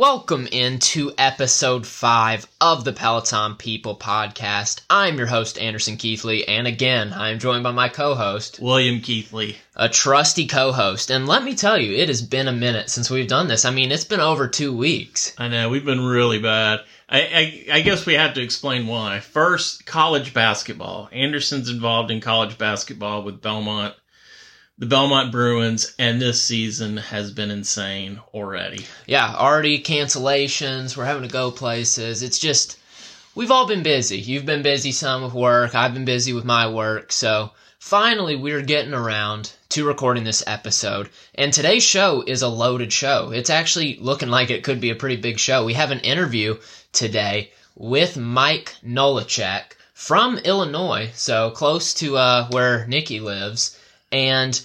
Welcome into episode 5 of the Peloton People podcast. I'm your host, Anderson Keithley, and again, I am joined by my co host, William Keithley. a trusty co host. And let me tell you, it has been a minute since we've done this. I mean, it's been over two weeks. I know, we've been really bad. I, I, I guess we have to explain why. First, college basketball. Anderson's involved in college basketball with Belmont, the Belmont Bruins, and this season has been insane already. Yeah, already cancellations, we're having to go places. It's just, we've all been busy. You've been busy some with work, I've been busy with my work. So finally, we're getting around to recording this episode. And today's show is a loaded show. It's actually looking like it could be a pretty big show. We have an interview today with Mike Nolachek from Illinois, so close to uh, where Nikki lives. And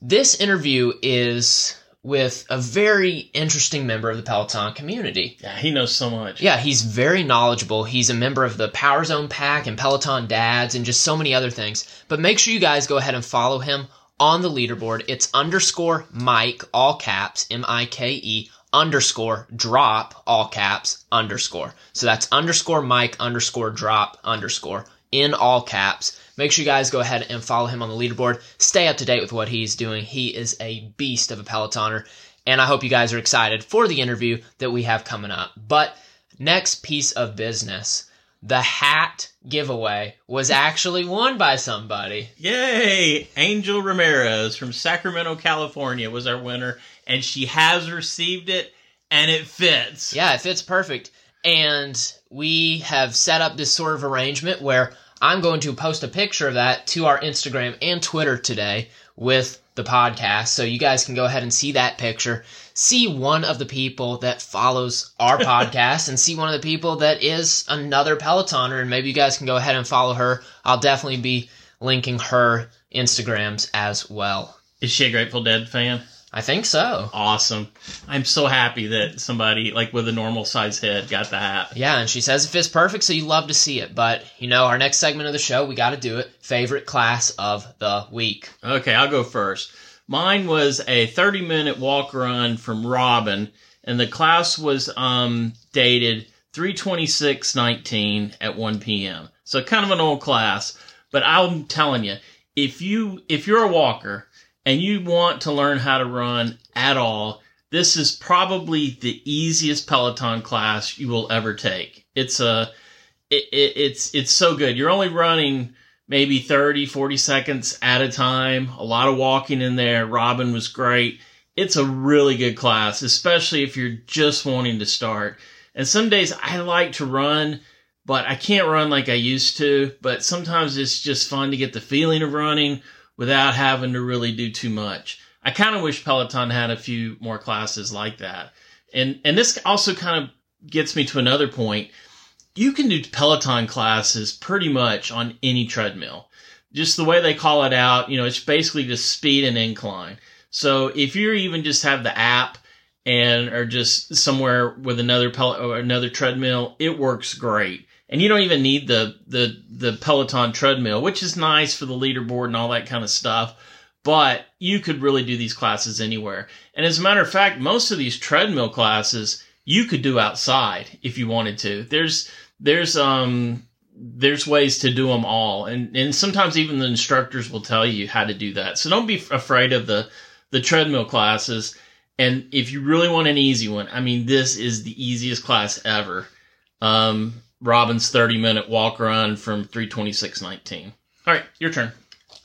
this interview is with a very interesting member of the Peloton community. Yeah, he knows so much. Yeah, he's very knowledgeable. He's a member of the Power Zone Pack and Peloton Dads and just so many other things. But make sure you guys go ahead and follow him on the leaderboard. It's underscore Mike, all caps, M I K E, underscore drop, all caps, underscore. So that's underscore Mike, underscore drop, underscore, in all caps. Make sure you guys go ahead and follow him on the leaderboard. Stay up to date with what he's doing. He is a beast of a Pelotoner. And I hope you guys are excited for the interview that we have coming up. But next piece of business the hat giveaway was actually won by somebody. Yay! Angel Ramirez from Sacramento, California was our winner, and she has received it, and it fits. Yeah, it fits perfect. And we have set up this sort of arrangement where I'm going to post a picture of that to our Instagram and Twitter today with the podcast. So you guys can go ahead and see that picture, see one of the people that follows our podcast, and see one of the people that is another Pelotoner. And maybe you guys can go ahead and follow her. I'll definitely be linking her Instagrams as well. Is she a Grateful Dead fan? I think so. Awesome. I'm so happy that somebody like with a normal size head got the hat. Yeah, and she says it fits perfect, so you love to see it. But, you know, our next segment of the show, we got to do it. Favorite class of the week. Okay, I'll go first. Mine was a 30 minute walk run from Robin, and the class was um, dated 32619 at 1 p.m. So kind of an old class, but I'm telling you, if you if you're a walker and you want to learn how to run at all, this is probably the easiest Peloton class you will ever take. It's a it, it, it's it's so good. You're only running maybe 30, 40 seconds at a time. A lot of walking in there. Robin was great. It's a really good class, especially if you're just wanting to start. And some days I like to run, but I can't run like I used to. But sometimes it's just fun to get the feeling of running without having to really do too much. I kind of wish Peloton had a few more classes like that. And and this also kind of gets me to another point. You can do Peloton classes pretty much on any treadmill. Just the way they call it out, you know, it's basically just speed and incline. So if you even just have the app and are just somewhere with another pel- or another treadmill, it works great. And you don't even need the the the Peloton treadmill, which is nice for the leaderboard and all that kind of stuff. But you could really do these classes anywhere. And as a matter of fact, most of these treadmill classes you could do outside if you wanted to. There's there's um there's ways to do them all and and sometimes even the instructors will tell you how to do that so don't be afraid of the the treadmill classes and if you really want an easy one i mean this is the easiest class ever um robin's 30 minute walk run from 326.19 all right your turn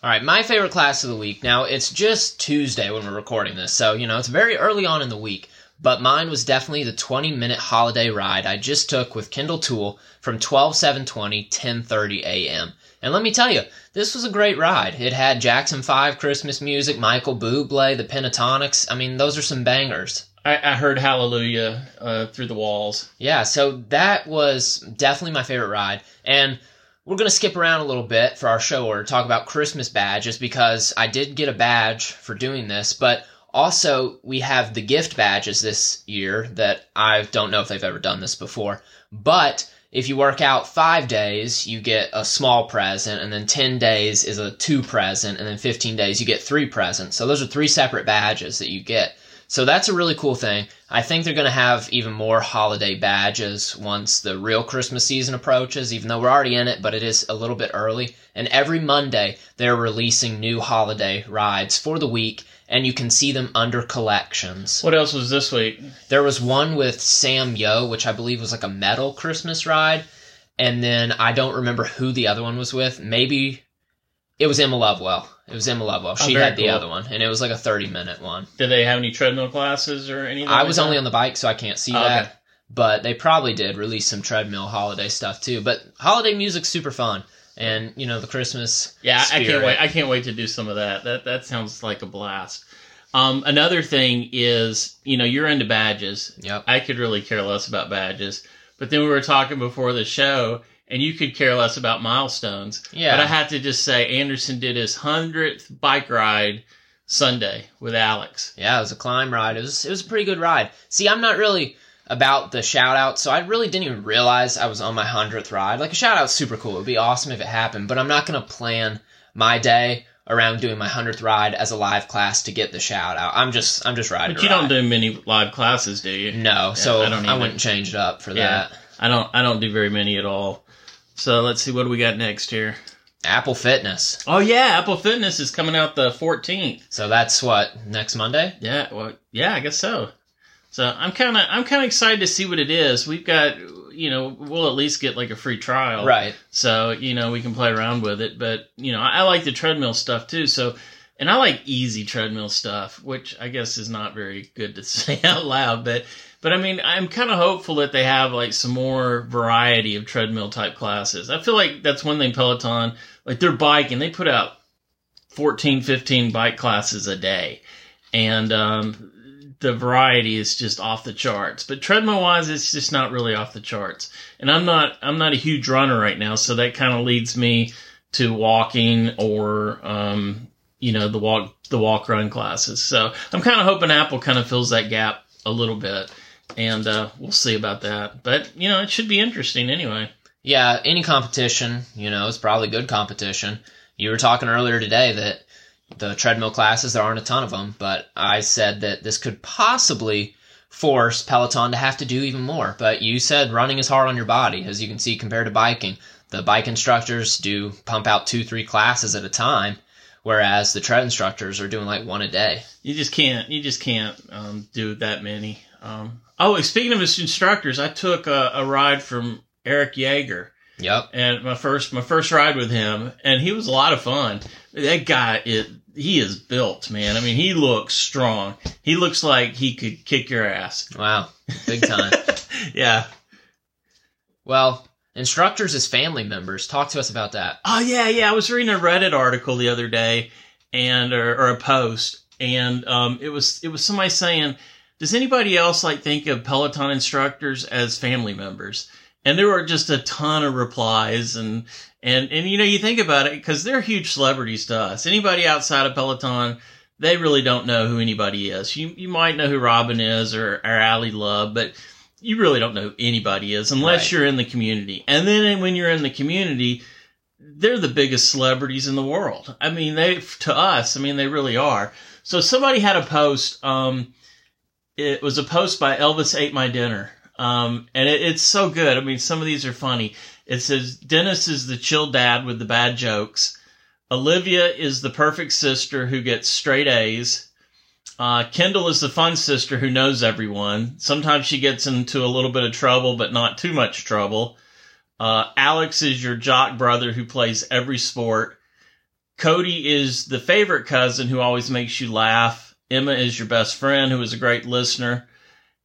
All right, my favorite class of the week. Now, it's just Tuesday when we're recording this, so, you know, it's very early on in the week. But mine was definitely the 20 minute holiday ride I just took with Kendall Toole from 12 720 10:30 a.m. And let me tell you, this was a great ride. It had Jackson 5 Christmas music, Michael Bublé, the Pentatonix. I mean, those are some bangers. I, I heard hallelujah uh, through the walls Yeah, so that was definitely my favorite ride. And we're going to skip around a little bit for our show or talk about Christmas badges because I did get a badge for doing this, but also we have the gift badges this year that I don't know if they've ever done this before. But if you work out five days, you get a small present, and then 10 days is a two present, and then 15 days you get three presents. So those are three separate badges that you get. So that's a really cool thing. I think they're going to have even more holiday badges once the real Christmas season approaches, even though we're already in it, but it is a little bit early. And every Monday, they're releasing new holiday rides for the week, and you can see them under collections. What else was this week? There was one with Sam Yo, which I believe was like a metal Christmas ride. And then I don't remember who the other one was with. Maybe it was Emma Lovewell. It was Emma Lovewell. She very had the cool. other one, and it was like a 30 minute one. Did they have any treadmill classes or anything? I like was that? only on the bike, so I can't see Oh, okay. that. But they probably did release some treadmill holiday stuff too. But holiday music's super fun, and you know the Christmas. Yeah, I can't wait. I can't wait to do some of that. That that sounds like a blast. Um, another thing is, you know, you're into badges. Yep. I could really care less about badges. But then we were talking before the show, and you could care less about milestones. Yeah. But I have to just say, Anderson did his hundredth bike ride Sunday with Alex. Yeah, it was a climb ride. It was it was a pretty good ride. See, I'm not really about the shout out, so I really didn't even realize I was on my hundredth ride. Like a shout out's super cool. It'd be awesome if it happened, but I'm not gonna plan my day around doing my hundredth ride as a live class to get the shout out. I'm just I'm just riding. But you a don't do many live classes, do you? No, so I I, wouldn't change it up for Yeah. that. I don't. I don't do very many at all. So let's see what do we got next here. Apple Fitness. Oh yeah, Apple Fitness is coming out the 14th. So that's what next Monday. Yeah, well, yeah, I guess so. So I'm kind of I'm kind of excited to see what it is. We've got you know we'll at least get like a free trial, Right. So you know we can play around with it. But you know I, I like the treadmill stuff too. So and I like easy treadmill stuff, which I guess is not very good to say out loud. But but I mean I'm kind of hopeful that they have like some more variety of treadmill type classes. I feel like that's one thing Peloton like their bike and they put out 14 15 bike classes a day. And um, the variety is just off the charts. But treadmill wise it's just not really off the charts. And i'm not i'm not a huge runner right now so that kind of leads me to walking or um, you know the walk the walk run classes. So i'm kind of hoping apple kind of fills that gap a little bit and uh, we'll see about that but you know it should be interesting anyway Yeah, any competition, you know, is probably good competition. You were talking earlier today that the treadmill classes, there aren't a ton of them, but I said that this could possibly force Peloton to have to do even more. But you said running is hard on your body, as you can see compared to biking. The bike instructors do pump out two, three classes at a time, whereas the tread instructors are doing like one a day. You just can't. You just can't um, do that many. Um, oh, speaking of his instructors, I took a, a ride from Erik Jäger, Yep. and my first my first ride with him, and he was a lot of fun. That guy, it he is built, man. I mean, he looks strong. He looks like he could kick your ass. Wow. Big time. yeah. well, instructors as family members, talk to us about that. Oh yeah, yeah. I was reading a Reddit article the other day, and or, or a post, and um, it was it was somebody saying, "Does anybody else like think of Peloton instructors as family members?" And there were just a ton of replies, and and and you know you think about it because they're huge celebrities to us. Anybody outside of Peloton, they really don't know who anybody is. You you might know who Robin is or or Ally Love, but you really don't know who anybody is unless Right. you're in the community. And then when you're in the community, they're the biggest celebrities in the world. I mean, they to us, I mean, they really are. So somebody had a post. Um, it was a post by Elvis ate my dinner, um, and it, it's so good. I mean, some of these are funny. It says Dennis is the chill dad with the bad jokes. Olivia is the perfect sister who gets straight A's. Uh, Kendall is the fun sister who knows everyone. Sometimes she gets into a little bit of trouble, but not too much trouble. Uh, Alex is your jock brother who plays every sport. Cody is the favorite cousin who always makes you laugh. Emma is your best friend who is a great listener.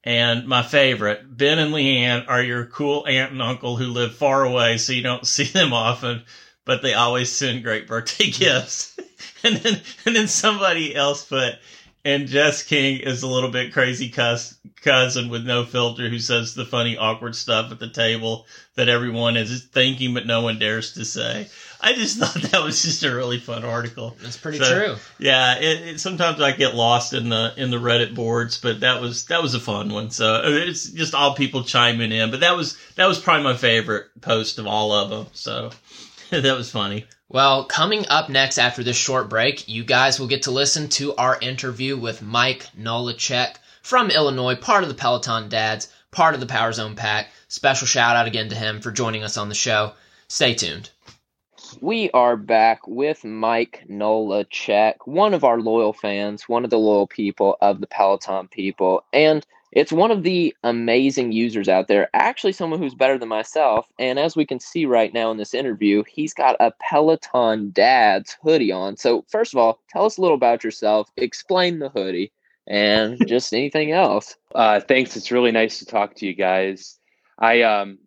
And my favorite, Ben and Leanne are your cool aunt and uncle who live far away so you don't see them often, but they always send great birthday gifts. and then and then somebody else put and Jess King is a little bit crazy cousin with no filter who says the funny, awkward stuff at the table that everyone is thinking but no one dares to say. I just thought that was just a really fun article. That's pretty So- true. Yeah, it, it, sometimes I get lost in the in the Reddit boards, but that was that was a fun one. So uh, it's just all people chiming in, but that was that was probably my favorite post of all of them. So that was funny. Well, coming up next after this short break, you guys will get to listen to our interview with Mike Nolachek from Illinois, part of the Peloton Dads, part of the Power Zone Pack. Special shout out again to him for joining us on the show. Stay tuned. We are back with Mike Nolachek, one of our loyal fans, one of the loyal people of the Peloton people, and it's one of the amazing users out there. Actually, someone who's better than myself. And as we can see right now in this interview, he's got a Peloton Dad's hoodie on. So, first of all, tell us a little about yourself, explain the hoodie, and just anything else. Uh, thanks. It's really nice to talk to you guys. I um,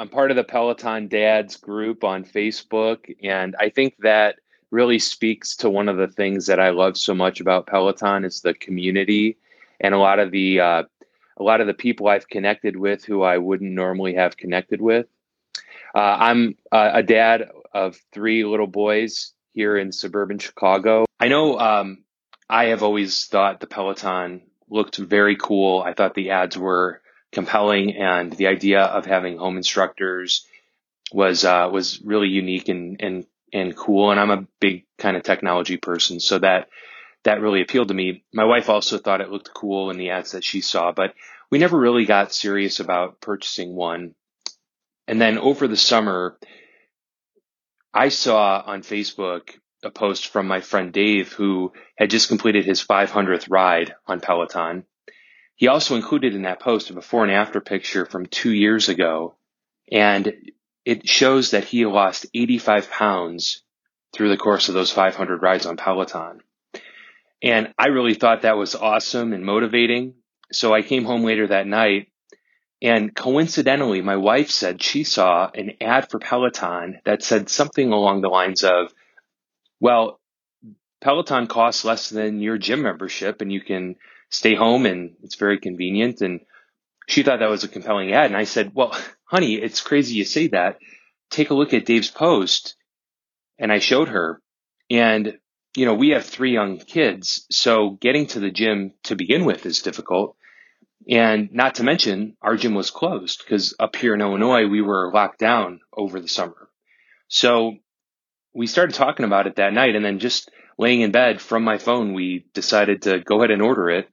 I'm part of the Peloton Dads group on Facebook, and I think that really speaks to one of the things that I love so much about Peloton is the community and a lot of the uh, a lot of the people I've connected with who I wouldn't normally have connected with. Uh, I'm uh, a dad of three little boys here in suburban Chicago. I know um, I have always thought the Peloton looked very cool. I thought the ads were compelling, and the idea of having home instructors was uh, was really unique and and and cool. And I'm a big kind of technology person, so that that really appealed to me. My wife also thought it looked cool in the ads that she saw, but we never really got serious about purchasing one. And then over the summer, I saw on Facebook a post from my friend Dave who had just completed his 500th ride on Peloton. He also included in that post a before and after picture from two years ago, and it shows that he lost 85 pounds through the course of those 500 rides on Peloton. And I really thought that was awesome and motivating. So I came home later that night and coincidentally, my wife said she saw an ad for Peloton that said something along the lines of, well, Peloton costs less than your gym membership and you can stay home and it's very convenient. And she thought that was a compelling ad. And I said, well, honey, it's crazy you say that. Take a look at Dave's post. And I showed her and, you know, we have three young kids. So getting to the gym to begin with is difficult. And not to mention our gym was closed because up here in Illinois, we were locked down over the summer. So we started talking about it that night and then just laying in bed from my phone, we decided to go ahead and order it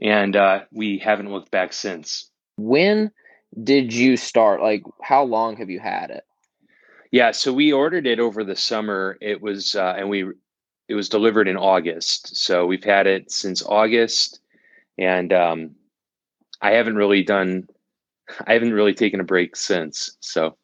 and uh, we haven't looked back since. When did you start? Like, how long have you had it? Yeah, so we ordered it over the summer. It was, uh, and we, it was delivered in August. So we've had it since August, and um, I haven't really done, I haven't really taken a break since. So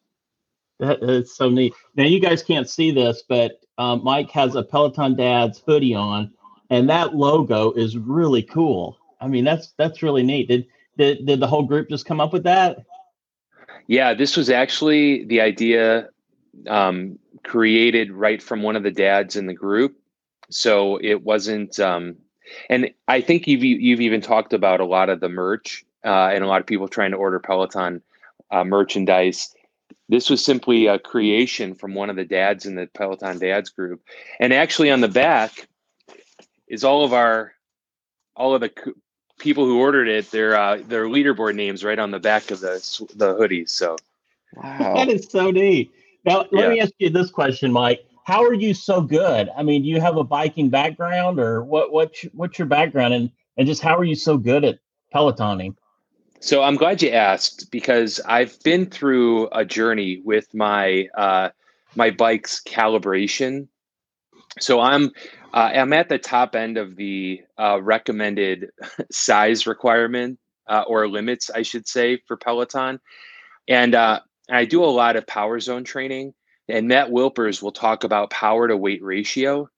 that is so neat. Now you guys can't see this, but um, Mike has a Peloton Dad's hoodie on, and that logo is really cool. I mean, that's that's really neat. Did did did the whole group just come up with that? Yeah, this was actually the idea um, created right from one of the dads in the group. So it wasn't, um, and I think you've you've even talked about a lot of the merch uh, and a lot of people trying to order Peloton uh, merchandise. This was simply a creation from one of the dads in the Peloton Dads group, and actually on the back is all of our all of the people who ordered it, their uh, their leaderboard names right on the back of the the hoodies. So, wow, that is so neat. Now, let yeah. me ask you this question, Mike. How are you so good? I mean, do you have a biking background, or what? What's what's your background, and and just how are you so good at pelotoning? So I'm glad you asked because I've been through a journey with my uh, my bike's calibration. So I'm uh, I'm at the top end of the uh, recommended size requirement uh, or limits, I should say, for Peloton. And uh, I do a lot of power zone training. And Matt Wilpers will talk about power to weight ratio.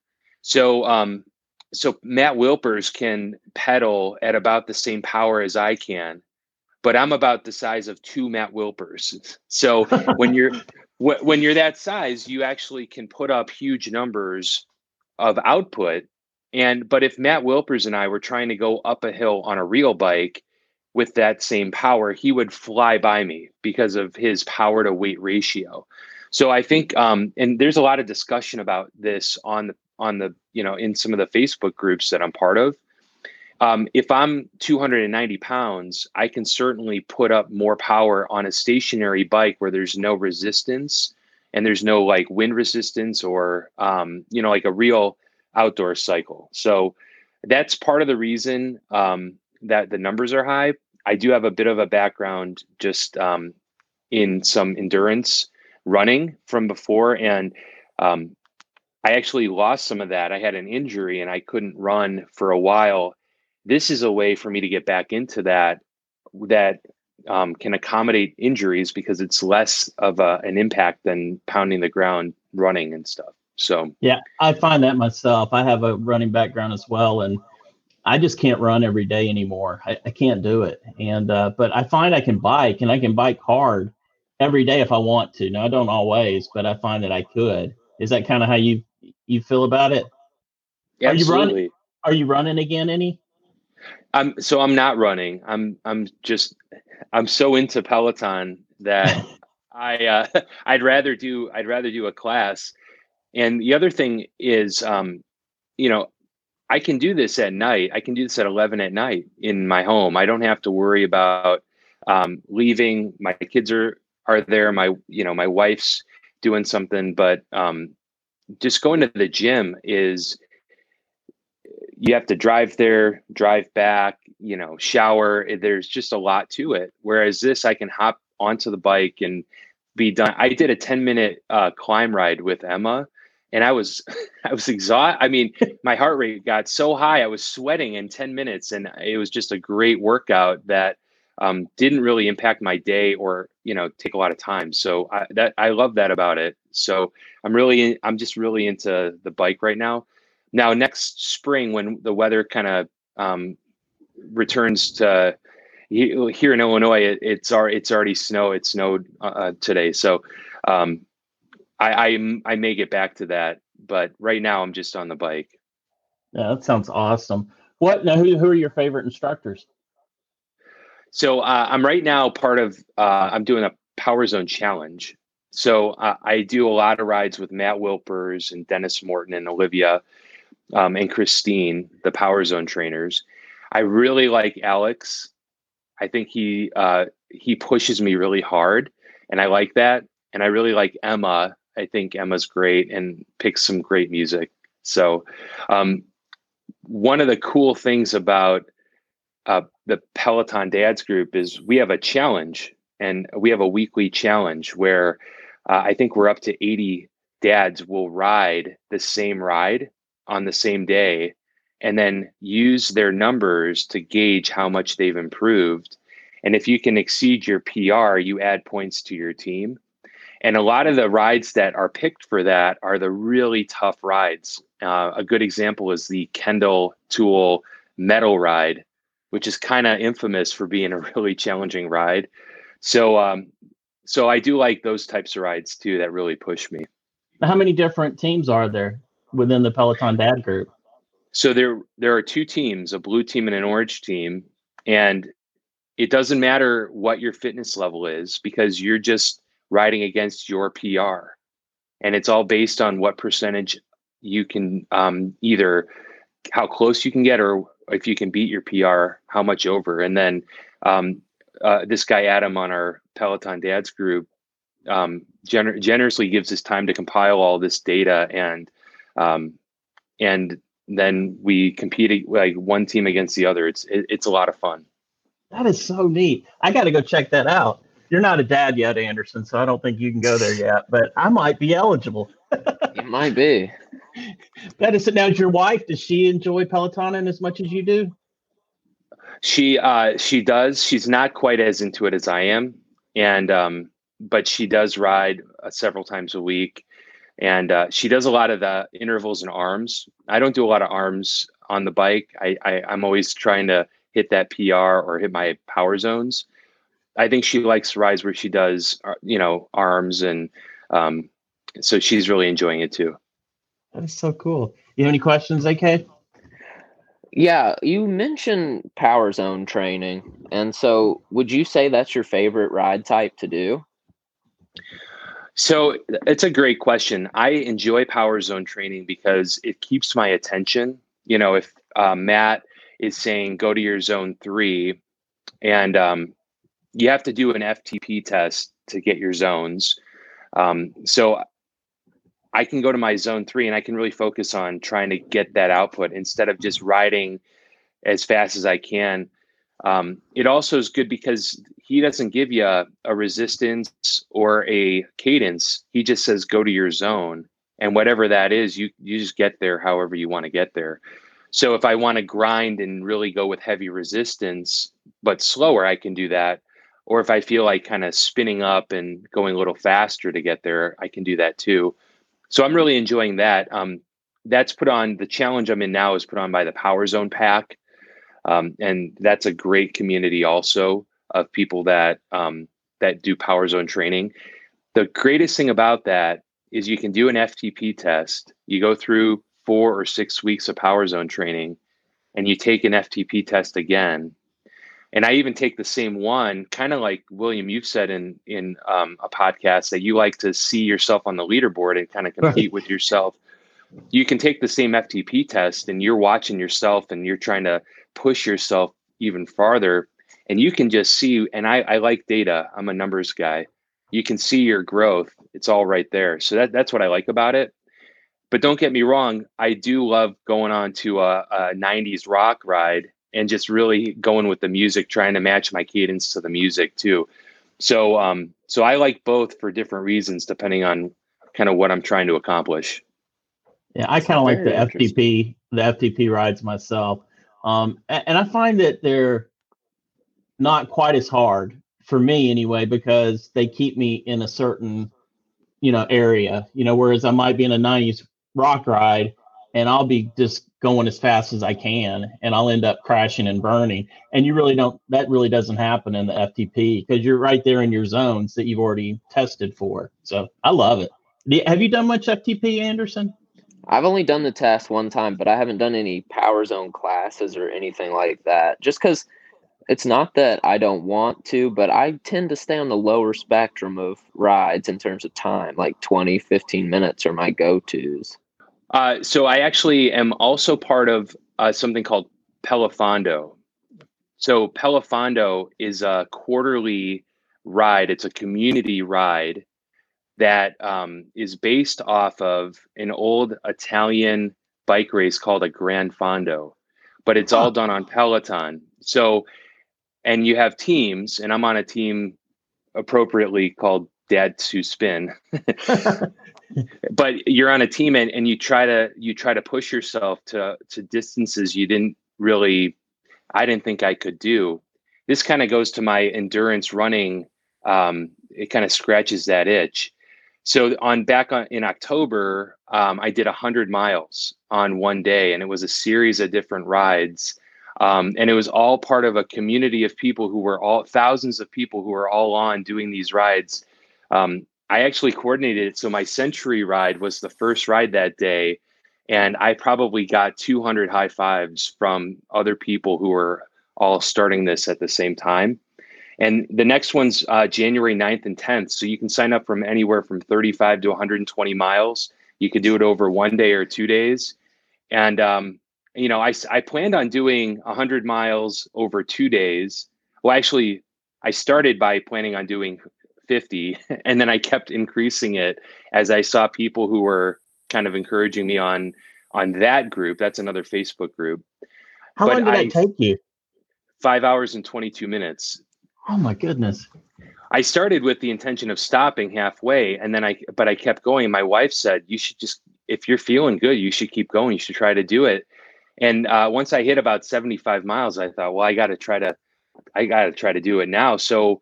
So, um, so Matt Wilpers can pedal at about the same power as I can, but I'm about the size of two Matt Wilpers. So when you're when you're that size, you actually can put up huge numbers of output. And but if Matt Wilpers and I were trying to go up a hill on a real bike with that same power, he would fly by me because of his power to weight ratio. So I think, um, and there's a lot of discussion about this on the on the you know in some of the Facebook groups that I'm part of. Um, if I'm 290 pounds, I can certainly put up more power on a stationary bike where there's no resistance and there's no like wind resistance or um, you know like a real outdoor cycle. So that's part of the reason um, that the numbers are high. I do have a bit of a background just um, in some endurance running from before, and um, I actually lost some of that. I had an injury and I couldn't run for a while. This is a way for me to get back into that that um, can accommodate injuries because it's less of a, an impact than pounding the ground running and stuff. So yeah, I find that myself. I have a running background as well, and I just can't run every day anymore. I, I can't do it. And uh, but I find I can bike, and I can bike hard every day if I want to. Now I don't always, but I find that I could. Is that kind of how you you feel about it? Yeah, are you absolutely. running? Are you running again? Any? I'm so I'm not running. I'm I'm just I'm so into Peloton that I uh, I'd rather do I'd rather do a class. And the other thing is, um, you know, I can do this at night. I can do this at 11 at night in my home. I don't have to worry about um, leaving. My kids are are there. My you know my wife's doing something, but um, just going to the gym is you have to drive there, drive back, you know, shower. There's just a lot to it. Whereas this, I can hop onto the bike and be done. I did a 10 minute uh, climb ride with Emma and I was, I was exhausted. I mean, my heart rate got so high. I was sweating in 10 minutes and it was just a great workout that um, didn't really impact my day or, you know, take a lot of time. So I, that, I love that about it. So I'm really, I'm just really into the bike right now. Now, next spring, when the weather kind of um, returns to here in Illinois, it, it's already it's already snow. It snowed uh, uh, today, so um, I, I I may get back to that. But right now, I'm just on the bike. Yeah, that sounds awesome. What now? Who, who are your favorite instructors? So uh, I'm right now part of. Uh, I'm doing a Power Zone Challenge. So uh, I do a lot of rides with Matt Wilpers and Dennis Morton and Olivia um, and Christine, the Power Zone trainers. I really like Alex. I think he uh, he pushes me really hard, and I like that. And I really like Emma. I think Emma's great and picks some great music. So, um, one of the cool things about uh, the Peloton Dads group is we have a challenge, and we have a weekly challenge where uh, I think we're up to 80 dads will ride the same ride on the same day and then use their numbers to gauge how much they've improved. And if you can exceed your PR, you add points to your team. And a lot of the rides that are picked for that are the really tough rides. Uh, a good example is the Kendall Toole Metal Ride, which is kind of infamous for being a really challenging ride. So, um, so I do like those types of rides too that really push me. How many different teams are there within the Peloton Dad group? So there there are two teams, a blue team and an orange team, and it doesn't matter what your fitness level is because you're just riding against your PR, and it's all based on what percentage you can um, either how close you can get or if you can beat your PR, how much over, and then um, uh, this guy Adam on our Peloton Dads group um, gener- generously gives us time to compile all this data and um, and then we compete like one team against the other. It's it, it's a lot of fun. That is so neat. I got to go check that out. You're not a dad yet, Anderson, so I don't think you can go there yet. But I might be eligible. it might be. That is now. Is your wife? Does she enjoy Pelotoning as much as you do? She uh, she does. She's not quite as into it as I am, and um, but she does ride uh, several times a week and uh, she does a lot of the intervals and arms. I don't do a lot of arms on the bike. I, I I'm always trying to hit that PR or hit my power zones. I think she likes rides where she does uh, you know arms and um, so she's really enjoying it too. That is so cool. You have any questions, AK? Yeah, you mentioned power zone training, and so would you say that's your favorite ride type to do? So it's a great question. I enjoy power zone training because it keeps my attention. You know, if uh, Matt is saying go to your zone three, and um, you have to do an FTP test to get your zones. Um, so I can go to my zone three and I can really focus on trying to get that output instead of just riding as fast as I can. Um, it also is good because he doesn't give you a, a, resistance or a cadence. He just says go to your zone, and whatever that is, you you just get there however you want to get there. So if I want to grind and really go with heavy resistance but slower, I can do that. Or if I feel like kind of spinning up and going a little faster to get there, I can do that too. So I'm really enjoying that. Um, that's put on the challenge I'm in now is put on by the Power Zone Pack. Um, and that's a great community also of people that um, that do Power Zone training. The greatest thing about that is you can do an FTP test. You go through four or six weeks of Power Zone training, and you take an FTP test again. And I even take the same one, kind of like William, you've said in in um, a podcast that you like to see yourself on the leaderboard and kind of compete with yourself. You can take the same FTP test, and you're watching yourself, and you're trying to push yourself even farther and you can just see and I, I like data. I'm a numbers guy. You can see your growth. It's all right there. So that, that's what i like about it. But don't get me wrong i do love going on to a, a 90s rock ride and just really going with the music trying to match my cadence to the music too. So um so i like both for different reasons depending on kind of what i'm trying to accomplish. Yeah i kind of like the ftp the ftp rides myself um, and I find that they're not quite as hard for me anyway because they keep me in a certain you know area you know whereas i might be in a 90s rock ride and i'll be just going as fast as i can and i'll end up crashing and burning. And you really don't that really doesn't happen in the ftp because you're right there in your zones that you've already tested for. So i love it. Have you done much ftp anderson I've only done the test one time, but I haven't done any power zone classes or anything like that. Just because it's not that I don't want to, but I tend to stay on the lower spectrum of rides in terms of time, like 20, 15 minutes are my go tos. Uh, so I actually am also part of uh, something called Pelofondo. So Pelofondo is a quarterly ride. It's a community ride that um, is based off of an old Italian bike race called a Gran Fondo, but it's all done on Peloton. So, and you have teams, and I'm on a team appropriately called Dads to Spin. but you're on a team and, and you try to you try to push yourself to to distances you didn't really I didn't think I could do. This kind of goes to my endurance running. Um, it kind of scratches that itch so on back on, in October, um, I did hundred miles on one day, and it was a series of different rides. Um, and it was all part of a community of people who were all thousands of people who were all on doing these rides. Um, I actually coordinated it. So my century ride was the first ride that day. And I probably got 200 high fives from other people who were all starting this at the same time. And the next one's uh, January 9th and 10th. So you can sign up from anywhere from 35 to 120 miles. You could do it over one day or two days. And, um, you know, I, I planned on doing 100 miles over two days. Well, actually, I started by planning on doing 50, and then I kept increasing it as I saw people who were kind of encouraging me on on that group. That's another Facebook group. How but long did I, that take you? Five hours and 22 minutes. Oh my goodness. I started with the intention of stopping halfway and then I but I kept going. My wife said, You should just if you're feeling good, you should keep going. You should try to do it. And uh, once I hit about 75 miles, I thought, well, I gotta try to I gotta try to do it now. So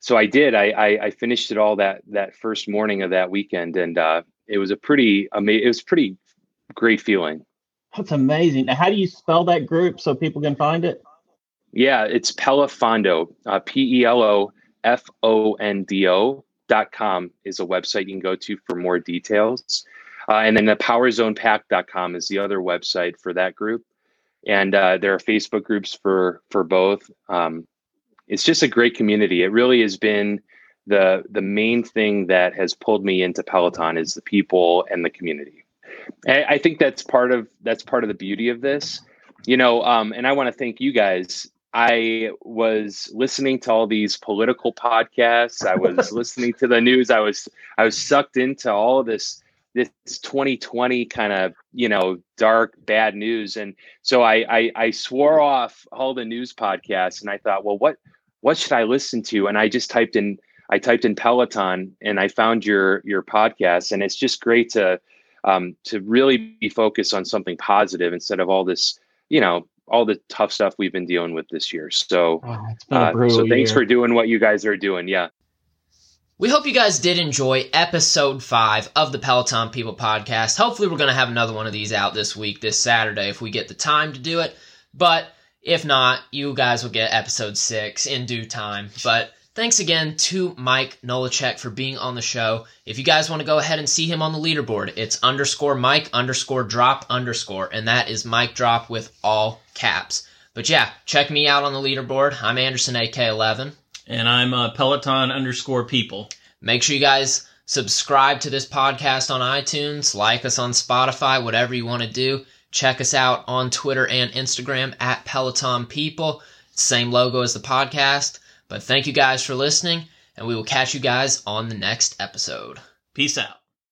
so I did. I, I, I finished it all that that first morning of that weekend and uh, it was a pretty amazing it was pretty great feeling. That's amazing. Now, how do you spell that group so people can find it? Yeah, it's Pelofondo, uh, P E L O F O N D O dot com is a website you can go to for more details. Uh, and then the powerzonepack.com is the other website for that group. And uh, there are Facebook groups for for both. Um, it's just a great community. It really has been the the main thing that has pulled me into Peloton is the people and the community. I, I think that's part of that's part of the beauty of this. You know, um, and I want to thank you guys I was listening to all these political podcasts. I was listening to the news. I was I was sucked into all of this this 2020 kind of you know dark bad news and so I, I i swore off all the news podcasts and i thought well what what should i listen to and i just typed in i typed in peloton and i found your your podcast and it's just great to um, to really be focused on something positive instead of all this you know all the tough stuff we've been dealing with this year so Oh, it's been a uh, so thanks year. for doing what you guys are doing yeah We hope you guys did enjoy episode five of the Peloton People podcast. Hopefully, we're going to have another one of these out this week, this Saturday, if we get the time to do it. But if not, you guys will get episode six in due time. But thanks again to Mike Nolachek for being on the show. If you guys want to go ahead and see him on the leaderboard, it's underscore Mike underscore drop underscore, and that is Mike drop with all caps. But yeah, check me out on the leaderboard. I'm Anderson AK11. And I'm uh, Peloton underscore people. Make sure you guys subscribe to this podcast on iTunes, like us on Spotify, whatever you want to do. Check us out on Twitter and Instagram at Peloton People. Same logo as the podcast. But thank you guys for listening, and we will catch you guys on the next episode. Peace out.